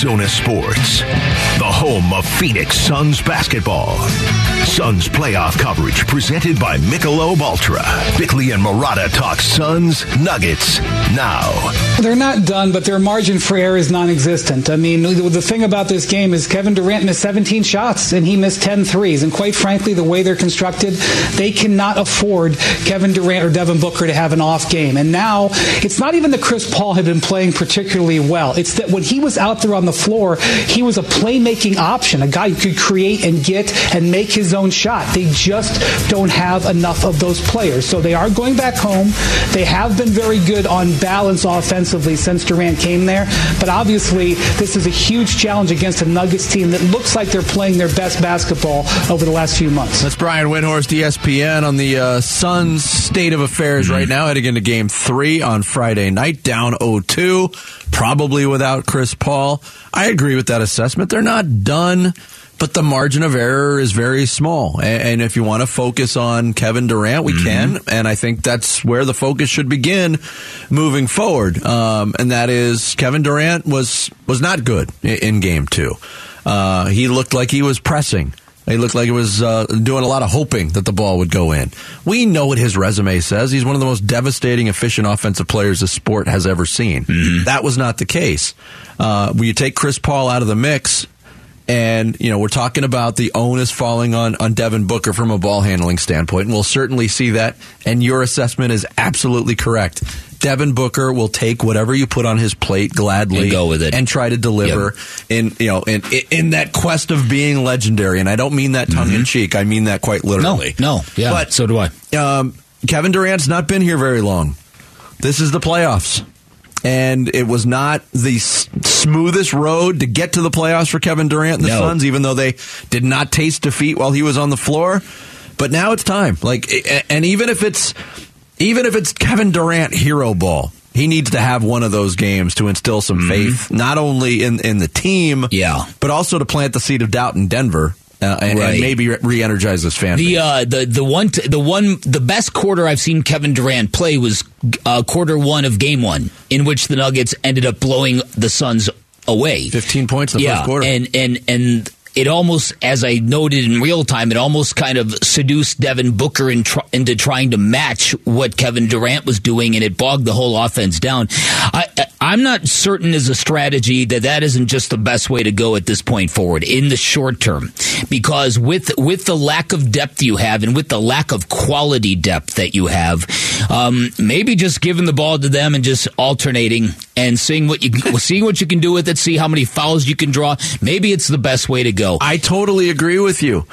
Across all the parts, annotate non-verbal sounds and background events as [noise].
Arizona sports, the home of Phoenix Suns basketball. Suns playoff coverage presented by Michelob Ultra. Bickley and Marotta talk Suns Nuggets now. They're not done, but their margin for error is non-existent. I mean, the thing about this game is Kevin Durant missed 17 shots and he missed 10 threes. And quite frankly, the way they're constructed, they cannot afford Kevin Durant or Devin Booker to have an off game. And now it's not even that Chris Paul had been playing particularly well. It's that when he was out there on the floor, he was a playmaking option, a guy who could create and get and make his own shot. They just don't have enough of those players. So they are going back home. They have been very good on balance offensively since Durant came there. But obviously, this is a huge challenge against a Nuggets team that looks like they're playing their best basketball over the last few months. That's Brian Windhorst, ESPN, on the uh, Suns' state of affairs mm-hmm. right now, heading into game three on Friday night, down 0 2, probably without Chris Paul. I agree with that assessment. They're not done but the margin of error is very small. And, if you want to focus on Kevin Durant, we mm-hmm. can. And I think that's where the focus should begin moving forward. Um, and that is Kevin Durant was was not good in game two. Uh, he looked like he was pressing. He looked like he was uh, doing a lot of hoping that the ball would go in. We know what his resume says. He's one of the most devastating, efficient offensive players the sport has ever seen. Mm-hmm. That was not the case. Uh, when you take Chris Paul out of the mix, and, you know, we're talking about the onus falling on, on Devin Booker from a ball handling standpoint, and we'll certainly see that. And your assessment is absolutely correct. Devin Booker will take whatever you put on his plate gladly and go with it and try to deliver yep. in you know in in that quest of being legendary. And I don't mean that tongue mm-hmm. in cheek. I mean that quite literally. No, no, yeah. But so do I. Um, Kevin Durant's not been here very long. This is the playoffs and it was not the s- smoothest road to get to the playoffs for Kevin Durant and the no. Suns, even though they did not taste defeat while he was on the floor. But now it's time. Like, and even if it's even if it's Kevin Durant hero ball, he needs to have one of those games to instill some mm-hmm. faith, not only in in the team, yeah, but also to plant the seed of doubt in Denver uh, and, right. and, maybe re-energize this fan. The uh, the the one t- the one the best quarter I've seen Kevin Durant play was uh, quarter one of game one, in which the Nuggets ended up blowing the Suns away. Fifteen points in the yeah, first quarter, and and and it almost, as I noted in real time, it almost kind of seduced Devin Booker in tr- into trying to match what Kevin Durant was doing, and it bogged the whole offense down. I, I'm not certain as a strategy that that isn't just the best way to go at this point forward in the short term, because with with the lack of depth you have and with the lack of quality depth that you have, um, maybe just giving the ball to them and just alternating and seeing what you [laughs] seeing what you can do with it, see how many fouls you can draw. Maybe it's the best way to go. I totally agree with you.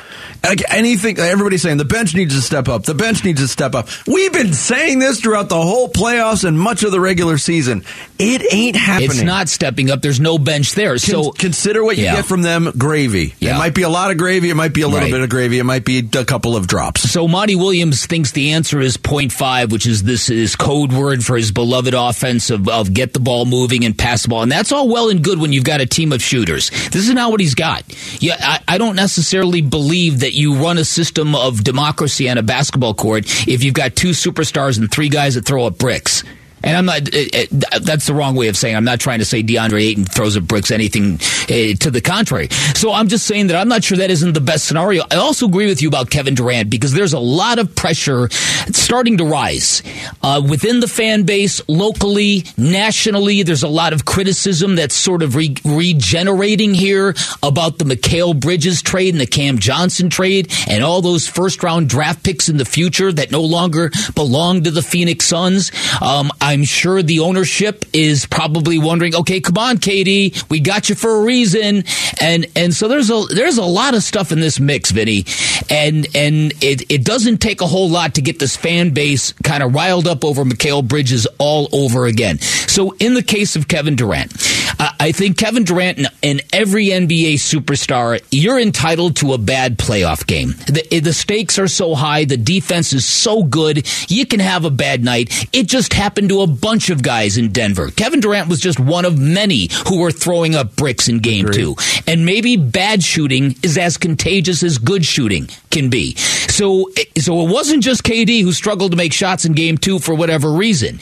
Like anything, everybody's saying the bench needs to step up. The bench needs to step up. We've been saying this throughout the whole playoffs and much of the regular season. It ain't happening. It's not stepping up. There's no bench there. Con- so consider what you yeah. get from them. Gravy. Yeah. It might be a lot of gravy. It might be a little right. bit of gravy. It might be a couple of drops. So Monty Williams thinks the answer is 0.5, which is this is code word for his beloved offense of, of get the ball moving and pass the ball. And that's all well and good when you've got a team of shooters. This is not what he's got. Yeah, I, I don't necessarily believe that you run a system of democracy on a basketball court if you've got two superstars and three guys that throw up bricks. And I'm not, it, it, that's the wrong way of saying I'm not trying to say DeAndre Ayton throws up bricks, anything uh, to the contrary. So I'm just saying that I'm not sure that isn't the best scenario. I also agree with you about Kevin Durant because there's a lot of pressure starting to rise uh, within the fan base, locally, nationally. There's a lot of criticism that's sort of re- regenerating here about the Mikal Bridges trade and the Cam Johnson trade and all those first round draft picks in the future that no longer belong to the Phoenix Suns. Um, I'm sure the ownership is probably wondering, okay, come on, Katie, we got you for a reason. And, and so there's a, there's a lot of stuff in this mix, Vinny. And, and it, it doesn't take a whole lot to get this fan base kind of riled up over Mikal Bridges all over again. So in the case of Kevin Durant, I think Kevin Durant and every NBA superstar, you're entitled to a bad playoff game. The, eh, the stakes are so high. The defense is so good. You can have a bad night. It just happened to a bunch of guys in Denver. Kevin Durant was just one of many who were throwing up bricks in game Agreed. two. And maybe bad shooting is as contagious as good shooting can be. So, so it wasn't just KD who struggled to make shots in game two for whatever reason,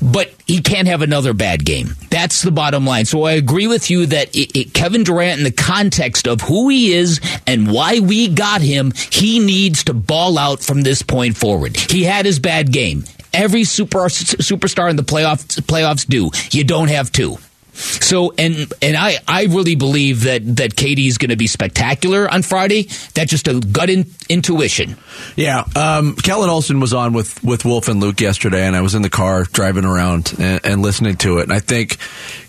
but he can't have another bad game. That's the bottom line. So so I agree with you that it, it, Kevin Durant, in the context of who he is and why we got him, he needs to ball out from this point forward. He had his bad game. Every super superstar in the playoffs playoffs do. You don't have two. So and and I I really believe that that KD is going to be spectacular on Friday. That's just a gut in, intuition. Yeah, um, Kellan Olson was on with with Wolf and Luke yesterday, and I was in the car driving around and, and listening to it, and I think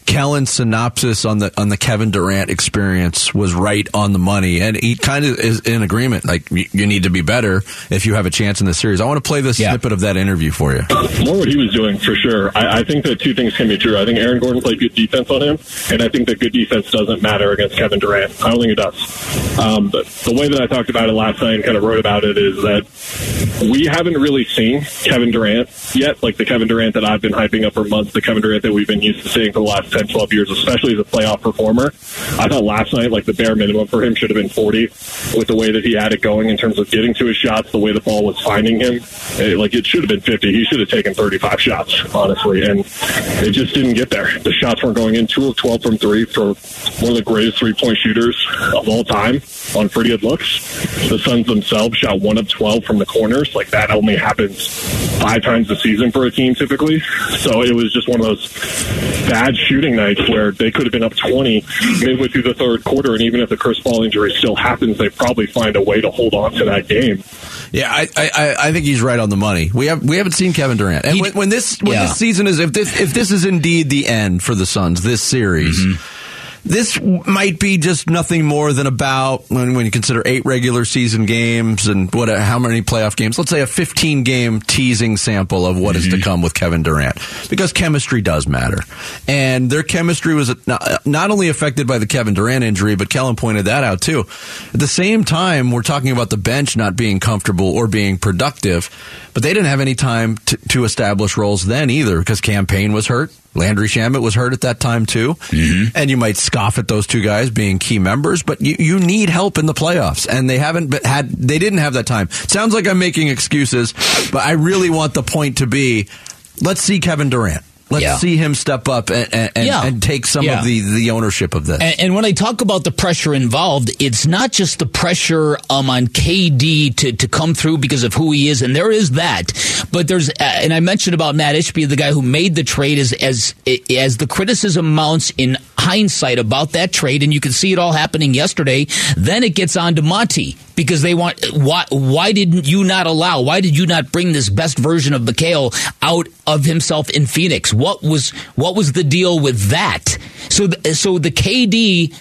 Kellan's synopsis on the on the Kevin Durant experience was right on the money, and he kind of is in agreement. Like you, you need to be better if you have a chance in the series. I want to play this yeah. snippet of that interview for you. More what he was doing for sure. I, I think that two things can be true. I think Aaron Gordon played good defense on him, and I think that good defense doesn't matter against Kevin Durant. I don't think it does. Um, but the way that I talked about it last night and kind of wrote about it is that we haven't really seen Kevin Durant yet, like the Kevin Durant that I've been hyping up for months, the Kevin Durant that we've been used to seeing for the last 10, 12 years, especially as a playoff performer. I thought last night, like the bare minimum for him should have been 40 with the way that he had it going in terms of getting to his shots, the way the ball was finding him. It, like it should have been 50. He should have taken 35 shots, honestly, and it just didn't get there. The shots weren't going in. Two of 12 from three for one of the greatest three point shooters of all time on pretty good looks. The Suns themselves shot one of 12 from the corners. Like that only happens five times a season for a team typically. So it was just one of those bad shooting nights where they could have been up 20 midway through the third quarter. And even if the Chris Paul injury still happens, they probably find a way to hold on to that game. Yeah, I, I, I think he's right on the money. We have we haven't seen Kevin Durant, and when, when this when yeah. this season is if this if this is indeed the end for the Suns, this series. Mm-hmm this might be just nothing more than about when, when you consider eight regular season games and what how many playoff games. Let's say a 15 game teasing sample of what mm-hmm. is to mm-hmm. come with Kevin Durant, because chemistry does matter, and their chemistry was not, not only affected by the Kevin Durant injury, but Kellan pointed that out too. At the same time, we're talking about the bench not being comfortable or being productive, but they didn't have any time to, to establish roles then either because Cam Payne was hurt. Landry Shamet was hurt at that time too. Mm-hmm. And you might scoff at those two guys being key members, but you, you need help in the playoffs. And they haven't had, they didn't have that time. Sounds like I'm making excuses, but I really want the point to be, let's see Kevin Durant. Let's yeah. see him step up and, and, yeah. and take some yeah. of the, the ownership of this. And, and, when I talk about the pressure involved, it's not just the pressure um, on KD to, to come through because of who he is, and there is that. But there's, uh, and I mentioned about Matt Ishbia, the guy who made the trade, as as as the criticism mounts in hindsight about that trade, and you can see it all happening yesterday. Then it gets on to Monty because they want why why didn't you not allow why did you not bring this best version of Mikal out of himself in Phoenix? What was what was the deal with that? So so the KD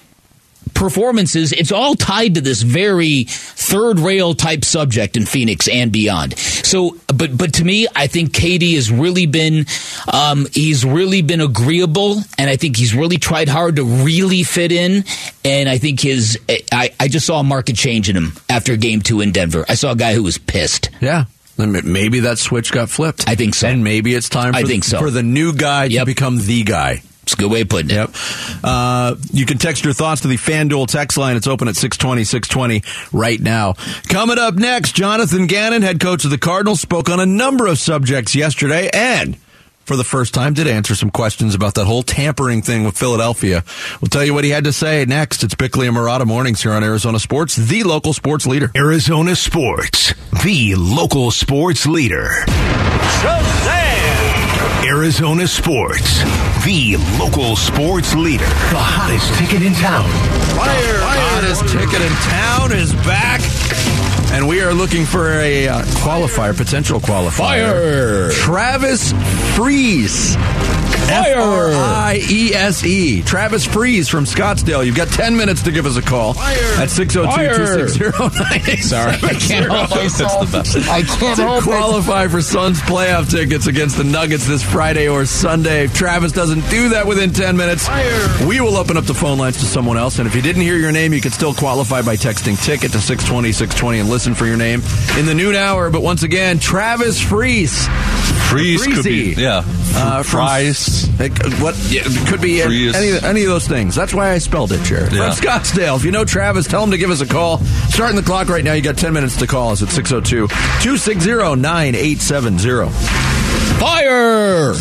performances, it's all tied to this very third rail type subject in Phoenix and beyond. So, but but to me, I think KD has really been um, he's really been agreeable, and I think he's really tried hard to really fit in. And I think his I, I just saw a market change in him after Game Two in Denver. I saw a guy who was pissed. Yeah. Maybe that switch got flipped. I think so. And maybe it's time for, I think so. for the new guy yep. to become the guy. It's a good way of putting it. Yep. Uh, you can text your thoughts to the FanDuel text line. It's open at 620, 620 right now. Coming up next, Jonathan Gannon, head coach of the Cardinals, spoke on a number of subjects yesterday and for the first time did answer some questions about that whole tampering thing with Philadelphia. We'll tell you what he had to say next. It's Bickley and Marotta mornings here on Arizona Sports, the local sports leader. Arizona Sports, the local sports leader. Arizona Sports, the local sports leader. The hottest ticket in town. Fire! Fire. Hottest ticket in town is back. And we are looking for a uh, qualifier, potential qualifier. Fire! Travis Freese. F R I E S E. Travis Freese from Scottsdale. You've got 10 minutes to give us a call Fire. at 602 260 Sorry, I can't help myself. I can't help qualify for Suns playoff tickets against the Nuggets this Friday or Sunday. If Travis doesn't do that within 10 minutes, Fire. we will open up the phone lines to someone else. And if you didn't hear your name, you can still qualify by texting ticket to 620 620 and listen for your name in the noon hour. But once again, Travis Freese. Freeze could be, yeah. Uh, Fries. What yeah, could be any, any of those things. That's why I spelled it, Jared. Yeah. From Scottsdale. If you know Travis, tell him to give us a call. Starting the clock right now. You got 10 minutes to call us at 602 260 9870. Fire!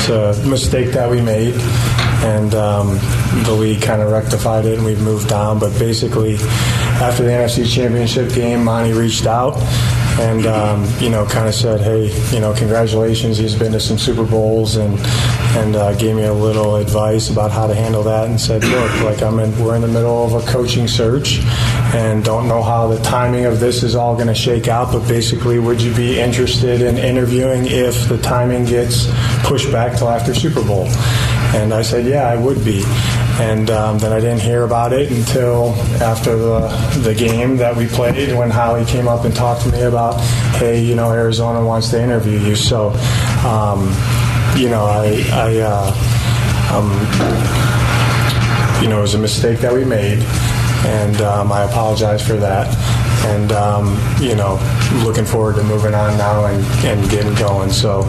It's a mistake that we made, and um, the league kind of rectified it, and we've moved on. But basically, after the NFC Championship game, Monty reached out and um, you know, kind of said, "Hey, you know, congratulations. He's been to some Super Bowls," and and uh, gave me a little advice about how to handle that, and said, "Look, like I'm in, we're in the middle of a coaching search, and don't know how the timing of this is all going to shake out. But basically, would you be interested in interviewing if the timing gets pushed back till after Super Bowl?" And I said, "Yeah, I would be." And um, then I didn't hear about it until after the, the game that we played when Howie came up and talked to me about, hey, you know, Arizona wants to interview you. So, um, you know, I, I uh, um, you know, it was a mistake that we made, and um, I apologize for that. And um, you know, looking forward to moving on now and, and getting going. So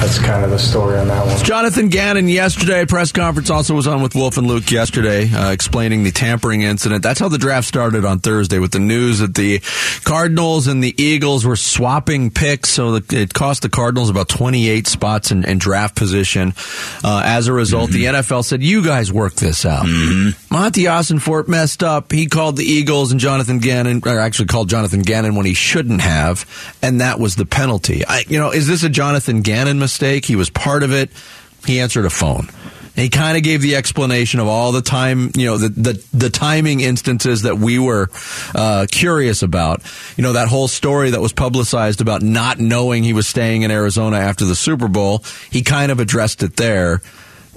that's kind of the story on that one. Jonathan Gannon yesterday press conference also was on with Wolf and Luke yesterday, uh, explaining the tampering incident. That's how the draft started on Thursday with the news that the Cardinals and the Eagles were swapping picks, so it cost the Cardinals about 28 spots in, in draft position. Uh, as a result, mm-hmm. the NFL said, "You guys work this out." Mm-hmm. Monti Ossenfort messed up. He called the Eagles and Jonathan Gannon, or actually called Jonathan Gannon when he shouldn't have, and that was the penalty. I, you know, is this a Jonathan Gannon mistake. He was part of it. He answered a phone. he kind of gave the explanation of all the time, you know, the the, the timing instances that we were uh, curious about. You know, that whole story that was publicized about not knowing he was staying in Arizona after the Super Bowl. He kind of addressed it there.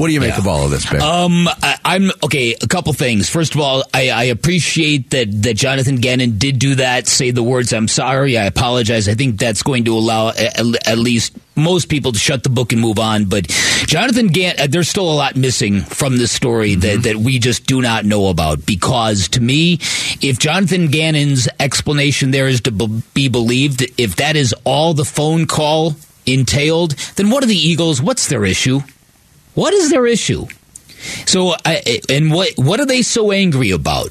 What do you make yeah. of all of this, Ben? Um, I, am okay. A couple things. First of all, I, I, appreciate that that Jonathan Gannon did do that. Say the words "I'm sorry," "I apologize." I think that's going to allow at, at least most people to shut the book and move on. But Jonathan Gannon, uh, there's still a lot missing from this story mm-hmm. that that we just do not know about. Because to me, if Jonathan Gannon's explanation there is to be believed, if that is all the phone call entailed, then what are the Eagles? What's their issue? What is their issue? So, and what what are they so angry about?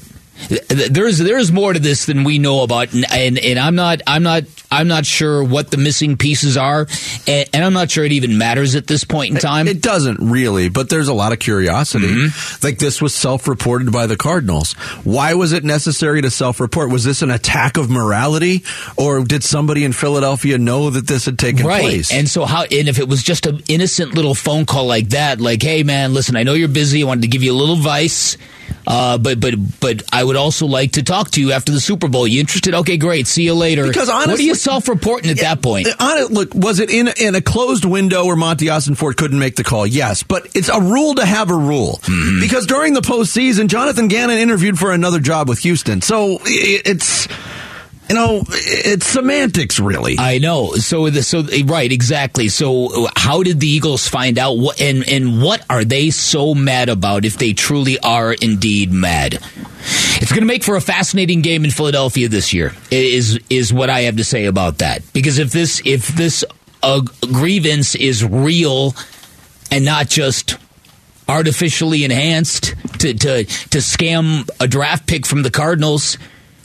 There's there's more to this than we know about, and, and, and I'm not I'm not I'm not sure what the missing pieces are, and, and, I'm not sure it even matters at this point in time. It doesn't really, but there's a lot of curiosity. Mm-hmm. Like this was self-reported by the Cardinals. Why was it necessary to self-report? Was this an attack of morality, or did somebody in Philadelphia know that this had taken right. place? And so how? And if it was just an innocent little phone call like that, like, "Hey man, listen, I know you're busy. I wanted to give you a little advice." Uh, but but but I would also like to talk to you after the Super Bowl. You interested? Okay, great. See you later. Because honestly, what are you self-reporting at that point? On it, look, was it in in a closed window where Monti Ossenfort couldn't make the call? Yes, but it's a rule to have a rule. Mm-hmm. Because during the postseason, Jonathan Gannon interviewed for another job with Houston, so it's you know, it's semantics, really. I know. So, the, so right, exactly. So, how did the Eagles find out? What and and what are they so mad about? If they truly are indeed mad, it's going to make for a fascinating game in Philadelphia this year. Is is what I have to say about that? Because if this if this uh, grievance is real and not just artificially enhanced to, to to scam a draft pick from the Cardinals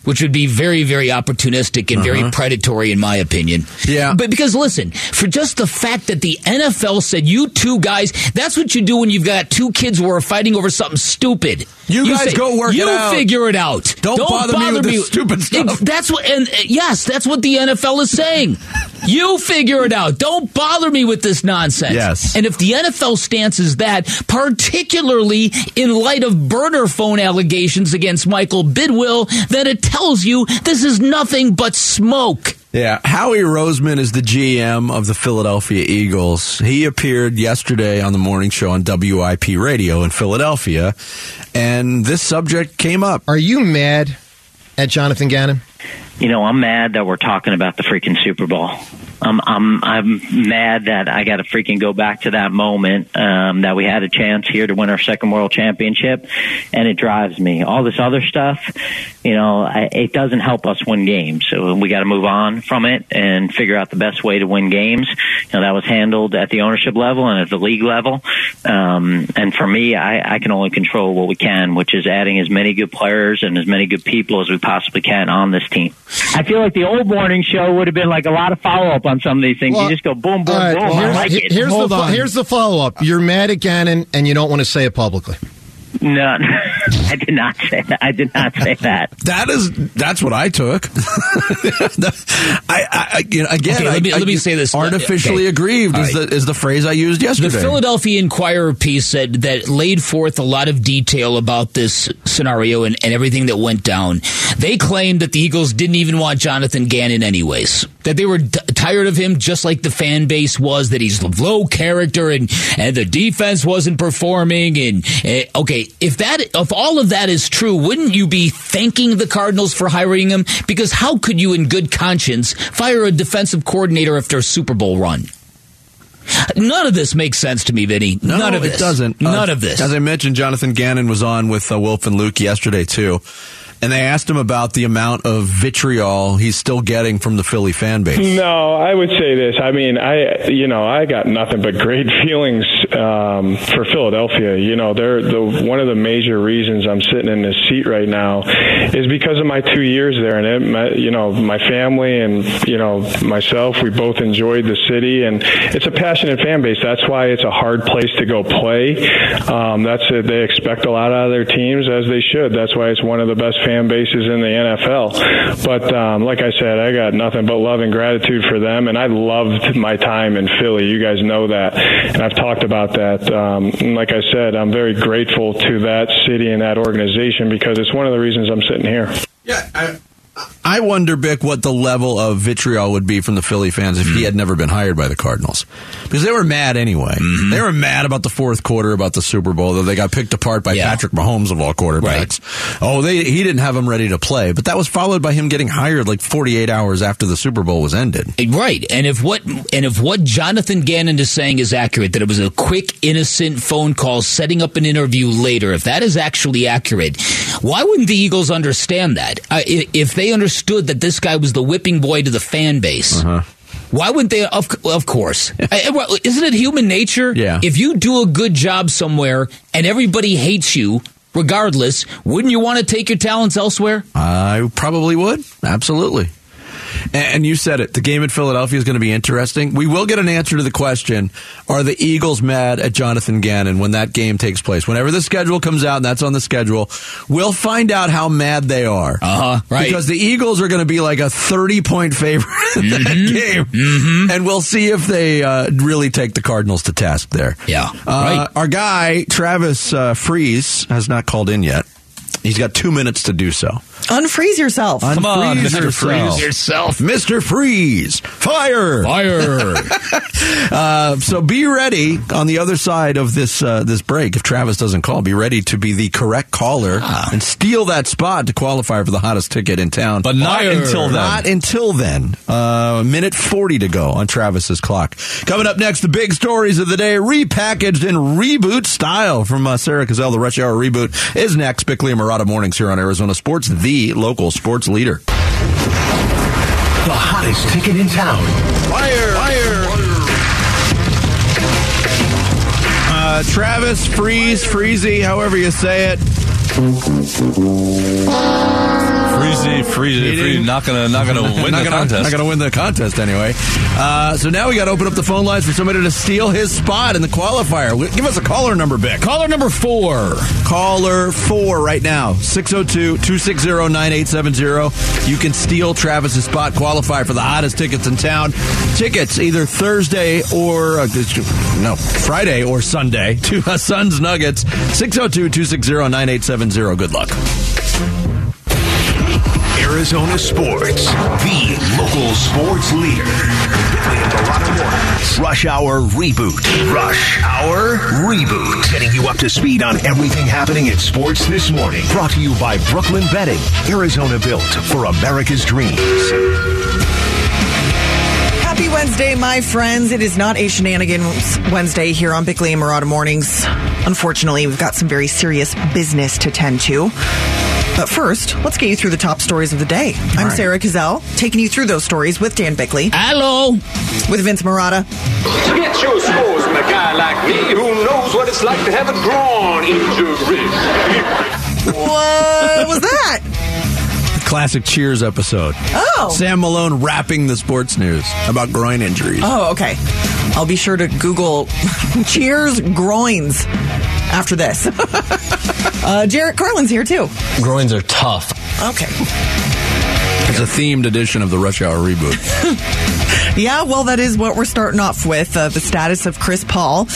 which would be very, very opportunistic and uh-huh. very predatory, in my opinion. Yeah. But because listen, for just the fact that the NFL said you two guys, that's what you do when you've got two kids who are fighting over something stupid. You, you guys say, go work you it out. figure it out. Don't, Don't bother, bother, me with me. this stupid stuff. that's what, and uh, yes, that's what the NFL is saying. you figure it out. Don't bother me with this nonsense. Yes. And if the NFL stance is that, particularly in light of burner phone allegations against Michael Bidwill, then it tells you this is nothing but smoke. Yeah, Howie Roseman is the GM of the Philadelphia Eagles. He appeared yesterday on the morning show on WIP radio in Philadelphia, and this subject came up. Are you mad at Jonathan Gannon? You know, I'm mad that we're talking about the freaking Super Bowl. I'm I'm I'm mad that I got to freaking go back to that moment um, that we had a chance here to win our second world championship, and it drives me. All this other stuff, you know, I, it doesn't help us win games. So we got to move on from it and figure out the best way to win games. You know, that was handled at the ownership level and at the league level. Um, and for me, I, I can only control what we can, which is adding as many good players and as many good people as we possibly can on this team. I feel like the old morning show would have been like a lot of follow up on some of these things. Well, you just go boom, boom, All right, boom. I here's, like it. here's Hold the on. here's the follow up. You're mad at Gannon and you don't want to say it publicly. No, [laughs] [laughs] I did not say that. I did not say that. [laughs] That is that's what I took. [laughs] I, I you know, again, Okay, let me- I, let me I- say this. Artificially Okay. aggrieved is All the is the phrase I used yesterday. The Philadelphia Inquirer piece said that laid forth a lot of detail about this scenario and, and everything that went down. They claimed that the Eagles didn't even want Jonathan Gannon anyways. That they were t- tired of him just like the fan base was, that he's low character and, and the defense wasn't performing. And uh, okay, if that, if all of that is true, wouldn't you be thanking the Cardinals for hiring him? Because how could you in good conscience fire a defensive coordinator after a Super Bowl run? None of this makes sense to me, Vinny. No, None of it this. doesn't. None Uh, of this. As I mentioned, Jonathan Gannon was on with uh, Wolf and Luke yesterday too, and they asked him about the amount of vitriol he's still getting from the Philly fan base. No, I would say this. I mean, I you know I got nothing but great [laughs] feelings um, for Philadelphia. You know, they're the one of the major reasons I'm sitting in this seat right now is because of my two years there, and it, my, you know my family and you know myself. We both enjoyed the city, and it's a passionate fan base. That's why it's a hard place to go play. Um, that's it. They expect a lot out of their teams, as they should. That's why it's one of the best fan bases in the NFL. But um, like I said, I got nothing but love and gratitude for them, and I loved my time in Philly. You guys know that, and I've talked about that. Um, like I said, I'm very grateful to that city and that organization because it's one of the reasons I'm sitting here. Yeah, I wonder, Bick, what the level of vitriol would be from the Philly fans if he had never been hired by the Cardinals. Because they were mad anyway. They were mad about the fourth quarter, about the Super Bowl, that they got picked apart by Yeah. Patrick Mahomes of all quarterbacks. Oh, they he didn't have him ready to play. But that was followed by him getting hired like 48 hours after the Super Bowl was ended. Right, and if what and if what Jonathan Gannon is saying is accurate, that it was a quick, innocent phone call setting up an interview later, if that is actually accurate, why wouldn't the Eagles understand that? Uh, if they understood that this guy was the whipping boy to the fan base. Uh-huh. Why wouldn't they? Of, of course. [laughs] Isn't it human nature? Yeah. If you do a good job somewhere and everybody hates you, regardless, wouldn't you want to take your talents elsewhere? I probably would. Absolutely. And you said it. The game in Philadelphia is going to be interesting. We will get an answer to the question Are the Eagles mad at Jonathan Gannon when that game takes place? Whenever the schedule comes out, and that's on the schedule, we'll find out how mad they are. Uh huh. Right. Because the Eagles are going to be like a 30 point favorite in that Mm-hmm. game. And we'll see if they uh, really take the Cardinals to task there. Yeah. Uh, right. Our guy, Travis uh, Freeze, has not called in yet. He's got two minutes to do so. Unfreeze yourself. Come on, Mr. yourself. Yourself. Mr. Freeze, fire! Fire. [laughs] Uh, so be ready on the other side of this uh, this break. If Travis doesn't call, be ready to be the correct caller and steal that spot to qualify for the hottest ticket in town. But not Fire. until then. Not until then. Uh, minute 40 to go on Travis's clock. Coming up next, the big stories of the day, repackaged in reboot style from uh, Sarah Cazell. The Rush Hour reboot is next. Bickley and Marotta Mornings here on Arizona Sports, the local sports leader. The hottest ticket in town. Fire! Fire! Uh, Travis, Freeze, Freezy, however you say it. Freezy, freezy, He freezy. didn't- Not gonna, not gonna [laughs] win not the gonna, contest. Not going to win the contest anyway. Uh, so now we got to open up the phone lines for somebody to steal his spot in the qualifier. Give us a caller number, Bick. Caller number four. Caller four right now 602 260 9870. You can steal Travis's spot, qualify for the hottest tickets in town. Tickets either Thursday or, uh, no, Friday or Sunday [laughs] to uh, Suns Nuggets 602 260 9870. Good luck. Arizona Sports, the local sports leader. And. Rush Hour Reboot. Rush Hour Reboot. Getting you up to speed on everything happening in sports this morning. Brought to you by Brooklyn Betting. Arizona built for America's dreams. Happy Wednesday, my friends. It is not a shenanigans Wednesday here on Bickley and Marotta Mornings. Unfortunately, we've got some very serious business to tend to. But first, let's get you through the top stories of the day. I'm Sarah Cazell, taking you through those stories with Dan Bickley, Hello. with Vince Marotta, Get your scores from a guy like me who knows what it's like to have a drawn injury. What was that? Classic Cheers episode. Oh. Sam Malone rapping the sports news about groin injuries. Oh, okay. I'll be sure to Google [laughs] Cheers groins after this. [laughs] uh, Jarrett Carlin's here too. Groins are tough. Okay. It's a themed edition of the Rush Hour reboot. [laughs] Yeah, well, that is what we're starting off with. Uh, the status of Chris Paul.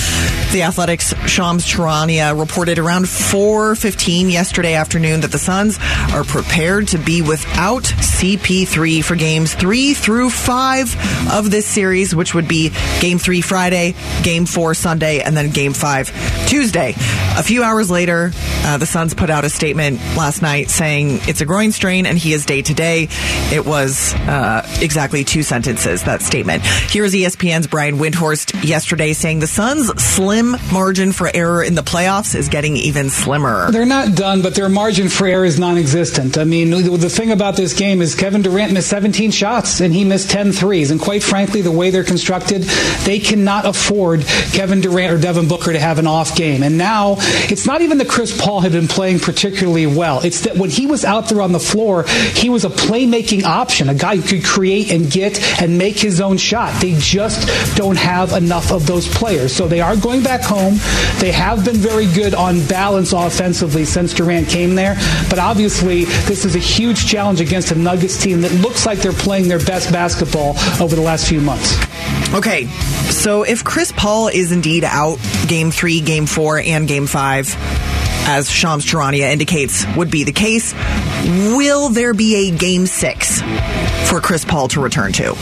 The Athletic's Shams Charania reported around 4.15 yesterday afternoon that the Suns are prepared to be without CP3 for games three through five of this series, which would be game three Friday, game four Sunday, and then game five Tuesday. A few hours later, uh, the Suns put out a statement last night saying it's a groin strain and he is day to day. It was uh, exactly two sentences, that statement. Here's ESPN's Brian Windhorst yesterday saying the Suns' slim margin for error in the playoffs is getting even slimmer. They're not done, but their margin for error is non-existent. I mean, the thing about this game is Kevin Durant missed 17 shots and he missed 10 threes. And quite frankly, the way they're constructed, they cannot afford Kevin Durant or Devin Booker to have an off game. And now it's not even that Chris Paul had been playing particularly well. It's that when he was out there on the floor, he was a playmaking option, a guy who could create and get and make his own shot. They just don't have enough of those players. So they are going back home. They have been very good on balance offensively since Durant came there. But obviously, this is a huge challenge against a Nuggets team that looks like they're playing their best basketball over the last few months. Okay, so if Chris Paul is indeed out game three, game four, and game five, as Shams Charania indicates would be the case, will there be a game six for Chris Paul to return to?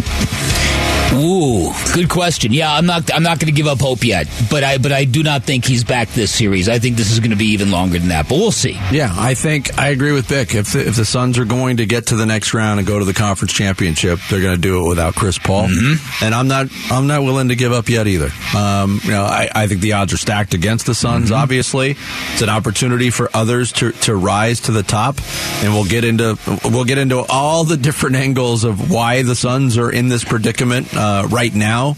Ooh, good question. Yeah, I'm not. I'm not going to give up hope yet, but I. But I do not think he's back this series. I think this is going to be even longer than that. But we'll see. Yeah, I think I agree with Bick. If the, if the Suns are going to get to the next round and go to the conference championship, they're going to do it without Chris Paul. Mm-hmm. And I'm not I'm not willing to give up yet either. Um, you know, I, I think the odds are stacked against the Suns. Mm-hmm. Obviously, it's an opportunity for others to, to rise to the top, and we'll get into we'll get into all the different [laughs] angles of why the Suns are in this predicament uh, right now.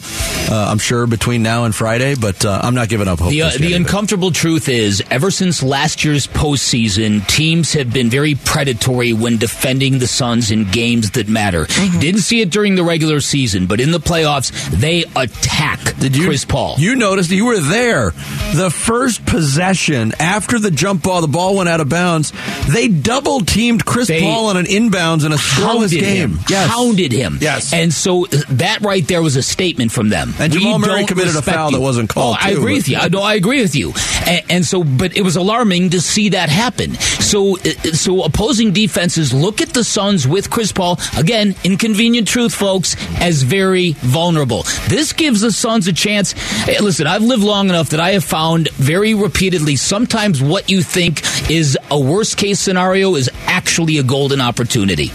Uh, I'm sure between now and Friday, but uh, I'm not giving up hope. The, uh, the uncomfortable truth is, ever since last year's postseason, teams have been very predatory when defending the Suns in games that matter. Didn't see it during the regular season, but in the playoffs, they attack Did you, Chris Paul. You noticed you were there. The first possession after the jump ball, the ball went out of bounds. They double teamed Chris They Paul on an inbounds in a scoreless game. him. Yes. Hounded him. Yes. And so that right there was a statement from them. And Jamal We Murray committed a foul you. that wasn't called, Oh, I too, agree with you. I, no, I agree with you. And, and so, but it was alarming to see that happen. So, uh, so opposing defenses look at the Suns with Chris Paul again. Inconvenient truth, folks, as very vulnerable. This gives the Suns a chance. Hey, listen, I've lived long enough that I have found very repeatedly sometimes what you think is a worst case scenario is actually a golden opportunity.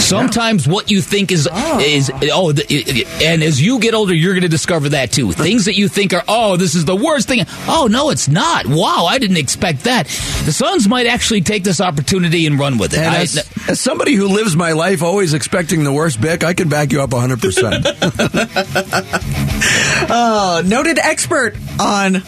Sometimes what you think is is oh, the, and as you get older, you're going to discover that too. [laughs] Things that you think are oh, this is the worst thing. Oh no, it's not. Wow, I didn't expect that. The Suns might actually take this opportunity and run with it. And I- as, as somebody who lives my life always expecting the worst, Bick, I can back you up 100%. [laughs] [laughs] Uh, noted expert on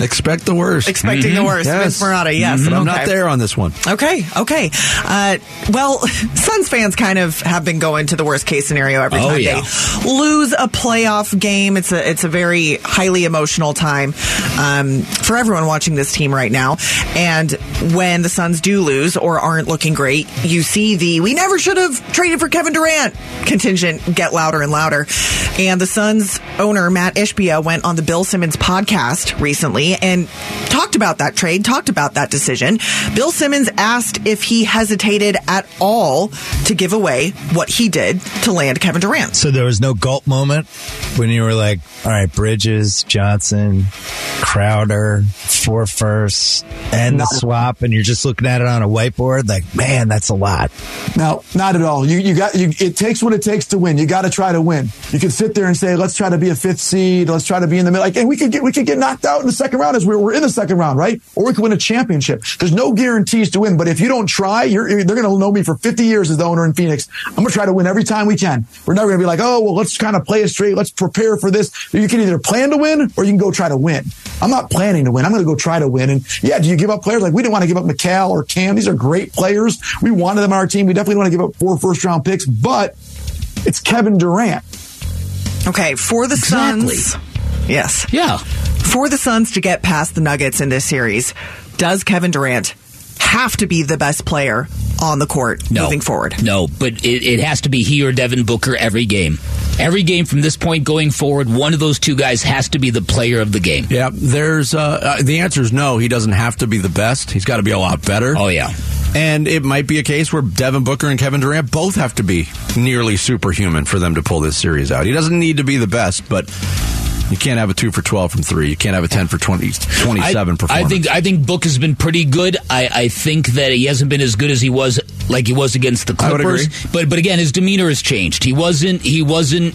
Expect the worst. Expecting the worst. Vince Marotta, yes. But I'm Okay. not there on this one. Okay, okay. Uh, well, [laughs] Suns fans kind of have been going to the worst case scenario every Oh, time yeah. they lose a playoff game. It's a it's a very highly emotional time um, for everyone watching this team right now. And when the Suns do lose or aren't looking great, you see the "we never should have traded for Kevin Durant" contingent get louder and louder. And the Suns owner Matt Ishbia went on the Bill Simmons podcast recently and talked about that trade, talked about that decision. Bill Simmons asked if he hesitated at all to give away what he did to land Kevin Durant. So there was no gulp moment when you were like, all right, Bridges, Johnson, Crowder, four firsts, and the swap, and you're just looking at it on a whiteboard, like, man, that's a lot. No, not at all. You you got you. It takes what it takes to win. You got to try to win. You can sit there and say, "Let's try to be a fifth seed. Let's try to be in the middle." Like, and we could get we could get knocked out in the second round as we're, we're in the second round, right? Or we could win a championship. There's no guarantees to win, but if you don't try, you're, you're- they're going to know me for 50 years as the owner in Phoenix. I'm going to try to win every time we can. We're never going to be like, oh, well, let's kind of play it straight. Let's prepare for this. You can either plan to win or you can go try to win. I'm not planning to win. I'm going to go try to win. And yeah, do you give up players? Like we didn't want to give up Mikal or Cam. These are great players. We wanted them on our team. We definitely want to give up four first round picks, but it's Kevin Durant. Okay, for the Exactly. Suns. Yes. Yeah. For the Suns to get past the Nuggets in this series, does Kevin Durant have to be the best player on the court No. moving forward? No, but it, it has to be he or Devin Booker every game. Every game from this point going forward, one of those two guys has to be the player of the game. Yeah, there's uh, uh, the answer is no. He doesn't have to be the best. He's got to be a lot better. Oh yeah, and it might be a case where Devin Booker and Kevin Durant both have to be nearly superhuman for them to pull this series out. He doesn't need to be the best, but you can't have a two for twelve from three. You can't have a ten for 20, 27 I, performance. I think I think Book has been pretty good. I, I think that he hasn't been as good as he was like he was against the I would Clippers. agree. But but again, his demeanor has changed. He wasn't he wasn't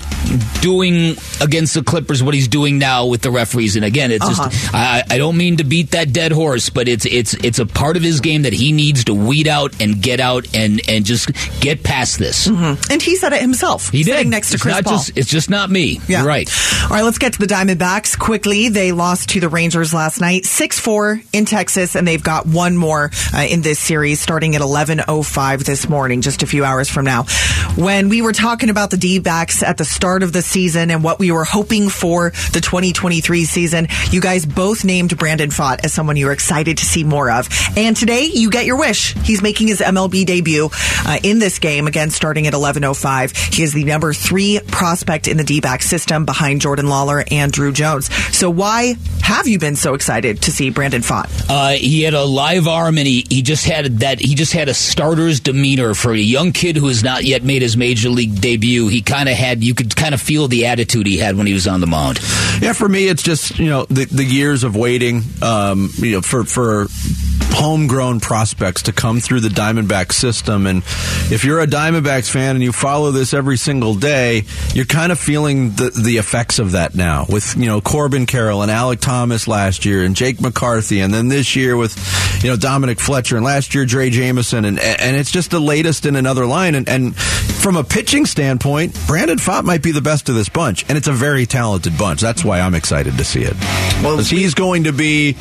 doing against the Clippers what he's doing now with the referees. And again, it's Uh-huh. just I, I don't mean to beat that dead horse, but it's it's it's a part of his game that he needs to weed out and get out and and just get past this. Mhm. And he said it himself. He sitting did next to It's Chris not Paul. Just, it's just not me. Yeah. You're right. All right, let's get to the Diamondbacks quickly. They lost to the Rangers last night, 6 4 in Texas, and they've got one more uh, in this series starting at 11.05 this morning, just a few hours from now. When we were talking about the D backs at the start of the season and what we were hoping for the 2023 season, you guys both named Brandon Pfaadt as someone you were excited to see more of. And today, you get your wish. He's making his MLB debut uh, in this game, again, starting at 11.05. He is the number three prospect in the D-back system behind Jordan Lawlar and Drew Jones. So why have you been so excited to see Brandon Pfaadt? Uh, he had a live arm, and he, he just had that. He just had a starter's demeanor for a young kid who has not yet made his major league debut. He kind of had. You could kind of feel the attitude he had when he was on the mound. Yeah, for me, it's just you know the, the years of waiting, um, you know, for for homegrown prospects to come through the Diamondback system, and if you're a Diamondbacks fan and you follow this every single day, you're kind of feeling the the effects of that now. With you know Corbin Carroll and Alek Thomas last year, and Jake McCarthy, and then this year with you know Dominic Fletcher, and last year Drey Jameson, and and it's just the latest in another line. And, and from a pitching standpoint, Brandon Pfaadt might be the best of this bunch, and it's a very talented bunch. That's why I'm excited to see it. Well, he's going to be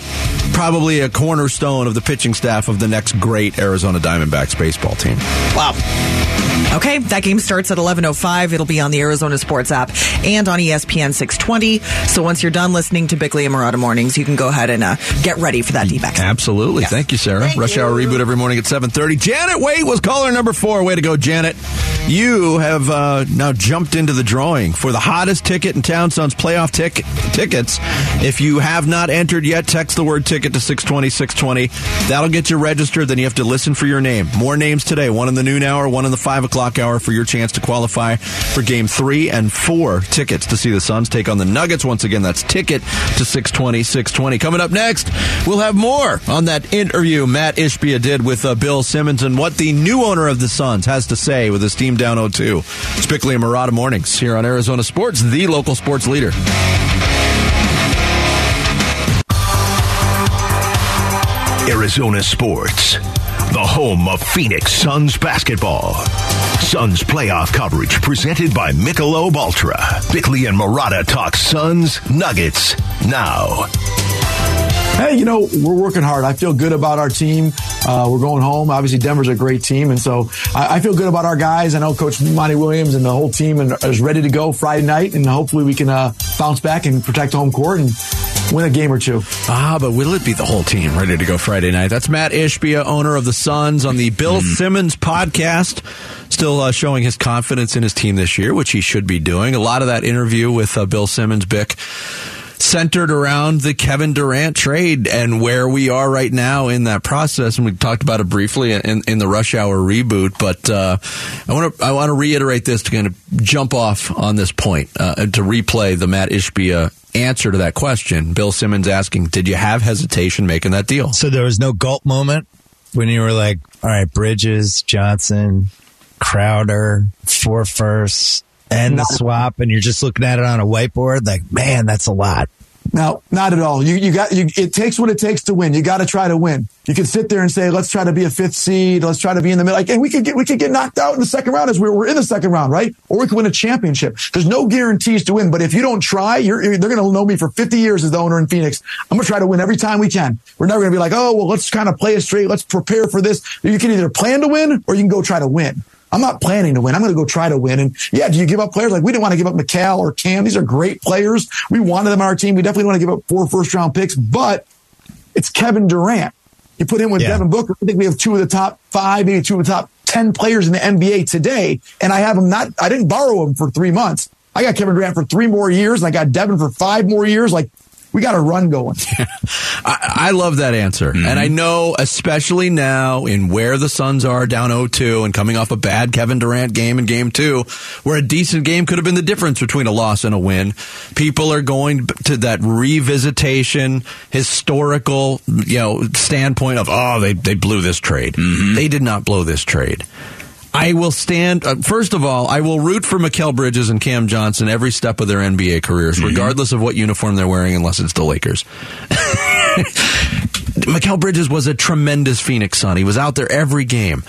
probably a cornerstone of the pitching staff of the next great Arizona Diamondbacks baseball team. Wow. Okay, that game starts at 11.05. It'll be on the Arizona Sports app and on ESPN 620. So once you're done listening to Bickley and Marotta Mornings, you can go ahead and uh, get ready for that D-back. Absolutely. Thank you, Sarah. Rush Hour Reboot every morning at 7.30. Janet Wait was caller number four. Way to go, Janet. You have uh, now jumped into the drawing for the hottest ticket in town, Suns playoff tic- tickets. If you have not entered yet, text the word ticket to 620 620. That'll get you registered. Then you have to listen for your name. More names today. One in the noon hour, one in the 5 o'clock hour for your chance to qualify for game three and four tickets to see the Suns take on the Nuggets. Once again, that's ticket to 620 620. Coming up next, we'll have more on that interview Matt Ishbia did with uh, Bill Simmons and what the new owner of the Suns has to say with his team down 0-2. Spickley and Marotta Mornings here on Arizona Sports, the local sports leader. Arizona Sports, the home of Phoenix Suns basketball. Suns playoff coverage presented by Michelob Ultra. Bickley and Marotta talk Suns Nuggets now. Hey, you know, we're working hard. I feel good about our team. Uh, we're going home. Obviously, Denver's a great team. And so I, I feel good about our guys. I know Coach Monty Williams and the whole team and is ready to go Friday night. And hopefully we can uh, bounce back and protect home court and win a game or two. Ah, but will it be the whole team ready to go Friday night? That's Matt Ishbia, owner of the Suns, on the Bill Simmons podcast. Still uh, showing his confidence in his team this year, which he should be doing. A lot of that interview with uh, Bill Simmons, Bick, centered around the Kevin Durant trade and where we are right now in that process. And we talked about it briefly in, in the rush hour reboot, but uh, I want to I want to reiterate this to kind of jump off on this point uh, and to replay the Matt Ishbia answer to that question. Bill Simmons asking, "Did you have hesitation making that deal?" So there was no gulp moment when you were like, all right, Bridges, Johnson, Crowder, four firsts, and the swap, and you're just looking at it on a whiteboard, like, man, that's a lot. No, not at all. You, you got, you, it takes what it takes to win. You got to try to win. You can sit there and say, let's try to be a fifth seed. Let's try to be in the middle. Like, and we could get, we could get knocked out in the second round as we're, we're in the second round, right? Or we could win a championship. There's no guarantees to win, but if you don't try, you're, they're going to know me for 50 years as the owner in Phoenix. I'm going to try to win every time we can. We're never going to be like, oh, well, let's kind of play it straight. Let's prepare for this. You can either plan to win or you can go try to win. I'm not planning to win. I'm going to go try to win. And yeah, do you give up players? Like we didn't want to give up Mikal or Cam. These are great players. We wanted them on our team. We definitely want to give up four first round picks, but it's Kevin Durant. You put him with Yeah. Devin Booker. I think we have two of the top five, maybe two of the top 10 players in the NBA today. And I have him not, I didn't borrow him for three months. I got Kevin Durant for three more years and I got Devin for five more years. Like we got a run going. [laughs] I, I love that answer. Mm-hmm. And I know, especially now in where the Suns are down 0-2 and coming off a bad Kevin Durant game in game two, where a decent game could have been the difference between a loss and a win. People are going to that revisitation, historical, you know, standpoint of, oh, they, they blew this trade. Mm-hmm. They did not blow this trade. I will stand. Uh, first of all, I will root for Mikal Bridges and Cam Johnson every step of their NBA careers, regardless of what uniform they're wearing, unless it's the Lakers. [laughs] Mikal Bridges was a tremendous Phoenix Sun. He was out there every game,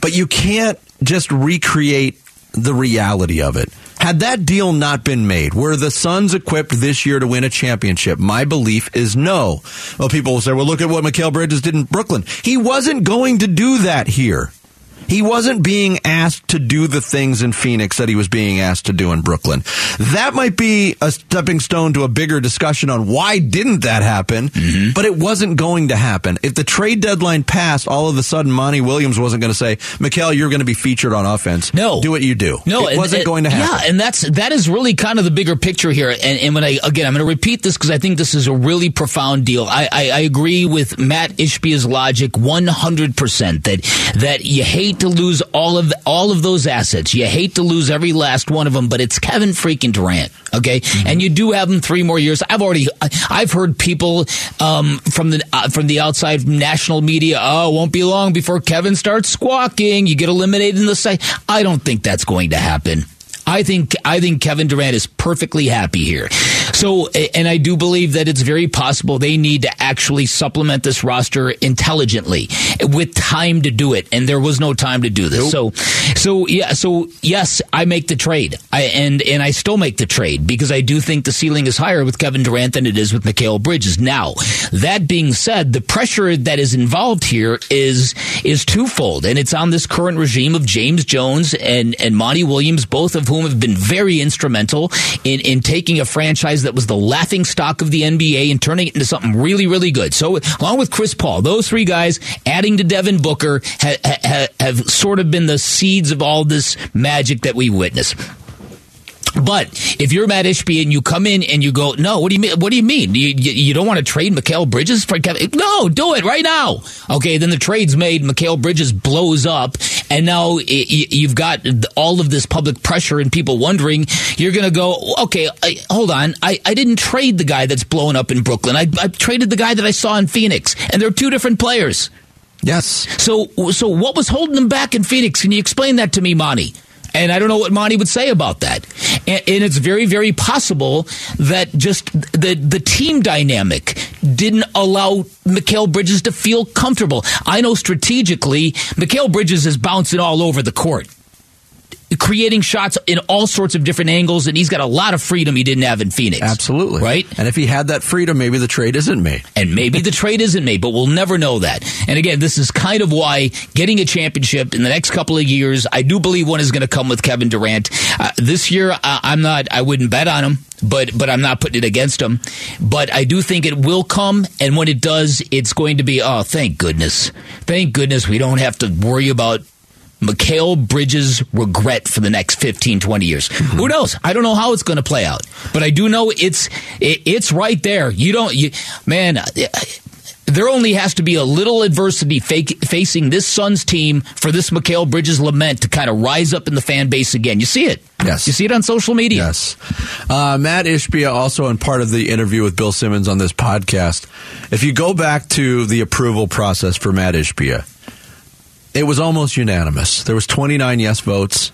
but you can't just recreate the reality of it. Had that deal not been made, were the Suns equipped this year to win a championship? My belief is no. Well, people will say, well, look at what Mikal Bridges did in Brooklyn. He wasn't going to do that here. He wasn't being asked to do the things in Phoenix that he was being asked to do in Brooklyn. That might be a stepping stone to a bigger discussion on why didn't that happen, mm-hmm. but it wasn't going to happen. If the trade deadline passed, all of a sudden Monty Williams wasn't going to say, Mikal, you're going to be featured on offense. No. Do what you do. No, it and- wasn't and- going to happen. Yeah, and that's that is really kind of the bigger picture here. And, and when I again, I'm going to repeat this because I think this is a really profound deal. I, I, I agree with Matt Ishbia's logic 100 percent that that you hate to lose all of all of those assets. You hate to lose every last one of them, but it's Kevin freaking Durant. Okay, and you do have him three more years. I've already I've heard people um, from the uh, from the outside national media. Oh, it won't be long before Kevin starts squawking. You get eliminated in the site. I don't think that's going to happen. I think I think Kevin Durant is perfectly happy here. So, and I do believe that it's very possible they need to actually supplement this roster intelligently with time to do it, and there was no time to do this. So, so yeah, so yes, I make the trade, I, and and I still make the trade because I do think the ceiling is higher with Kevin Durant than it is with Mikal Bridges. Now, that being said, the pressure that is involved here is is twofold, and it's on this current regime of James Jones and and Monty Williams, both of whom have been very instrumental in in taking a franchise that was the laughing stock of the NBA and turning it into something really really good. So along with Chris Paul, those three guys adding to Devin Booker ha, ha, have sort of been the seeds of all this magic that we witness. But if you're Matt Ishbia and you come in and you go, no, what do you mean? What do you mean? You, you, you don't want to trade Mikal Bridges for Kevin? No, do it right now. Okay, then the trade's made. Mikal Bridges blows up, and now you've got all of this public pressure and people wondering. You're going to go, okay, I, hold on. I, I didn't trade the guy that's blowing up in Brooklyn. I, I traded the guy that I saw in Phoenix, and they're two different players. Yes. So, so what was holding them back in Phoenix? Can you explain that to me, Monty? And I don't know what Monty would say about that. And, and it's very, very possible that just the the team dynamic didn't allow Mikal Bridges to feel comfortable. I know strategically, Mikal Bridges is bouncing all over the court. Creating shots in all sorts of different angles, and he's got a lot of freedom he didn't have in Phoenix. Absolutely. Right? And if he had that freedom, maybe the trade isn't made. And maybe the trade isn't made, but we'll never know that. And again, this is kind of why getting a championship in the next couple of years, I do believe one is going to come with Kevin Durant. Uh, this year, I, I'm not, I wouldn't bet on him. But but I'm not putting it against him. But I do think it will come, and when it does, it's going to be oh, thank goodness, thank goodness we don't have to worry about Mikal Bridges' regret for the next 15, 20 years. Who knows? I don't know how it's going to play out, but I do know it's it, it's right there. You don't, you, man. There only has to be a little adversity fake, facing this Suns team for this Mikal Bridges lament to kind of rise up in the fan base again. You see it. Yes. You see it on social media. Yes. Uh, Matt Ishbia also in part of the interview with Bill Simmons on this podcast. If you go back to the approval process for Matt Ishbia, it was almost unanimous. There was 29 yes votes,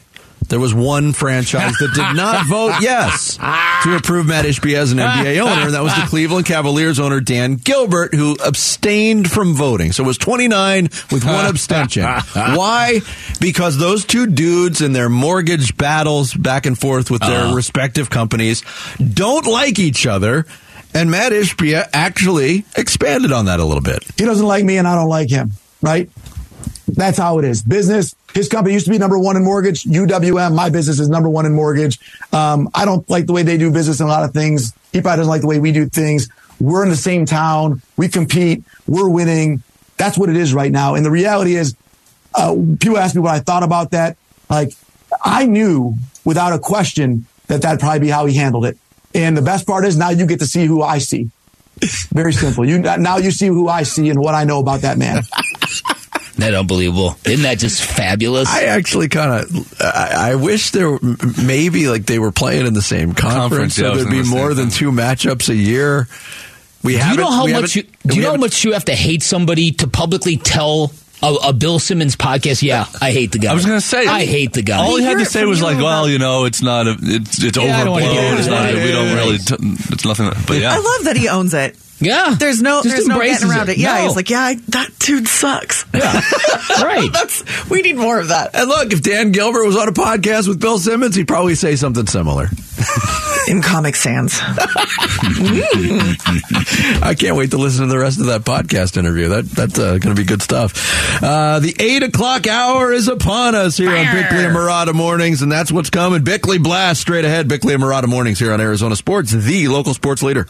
There was one franchise that did not [laughs] vote yes to approve Matt Ishbia as an NBA owner, and that was the Cleveland Cavaliers owner Dan Gilbert, who abstained from voting. So it was 29 with one abstention. [laughs] Why? Because those two dudes in their mortgage battles back and forth with their Uh-huh. respective companies don't like each other. And Matt Ishbia actually expanded on that a little bit. He doesn't like me and I don't like him, right? That's how it is. Business, his company used to be number one in mortgage. UWM, my business is number one in mortgage. Um, I don't like the way they do business in a lot of things. He probably doesn't like the way we do things. We're in the same town. We compete. We're winning. That's what it is right now. And the reality is, uh, people ask me what I thought about that. Like, I knew without a question that that'd probably be how he handled it. And the best part is now you get to see who I see. Very simple. You now you see who I see and what I know about that man. That unbelievable. Isn't that just fabulous? I actually kind of, I, I wish there were, maybe like they were playing in the same conference, Conference, yeah, so there'd be gonna more than two matchups a year. We do you know how much you haven't- do you know how much you have to hate somebody to publicly tell a, a Bill Simmons podcast? Yeah, I hate the guy. I was going to say, I hate the guy. All he had to say was you like, about- "Well, you know, it's not a, it's it's Yeah, I don't wanna overblown. hear It's not. Yeah, we don't really. T- it's nothing. But yeah, I love that he owns it. Yeah, There's no, Just there's no getting around it. Yeah, No. he's like, yeah, I, that dude sucks. Yeah. [laughs] right. That's we need more of that And look, if Dan Gilbert was on a podcast with Bill Simmons, he'd probably say something similar. [laughs] in Comic Sans. [laughs] I can't wait to listen to the rest of that podcast interview. That that's uh, going to be good stuff. Uh, the eight o'clock hour is upon us here on Bickley and Marotta Mornings, and that's what's coming. Bickley Blast straight ahead. Bickley and Marotta Mornings here on Arizona Sports, the local sports leader.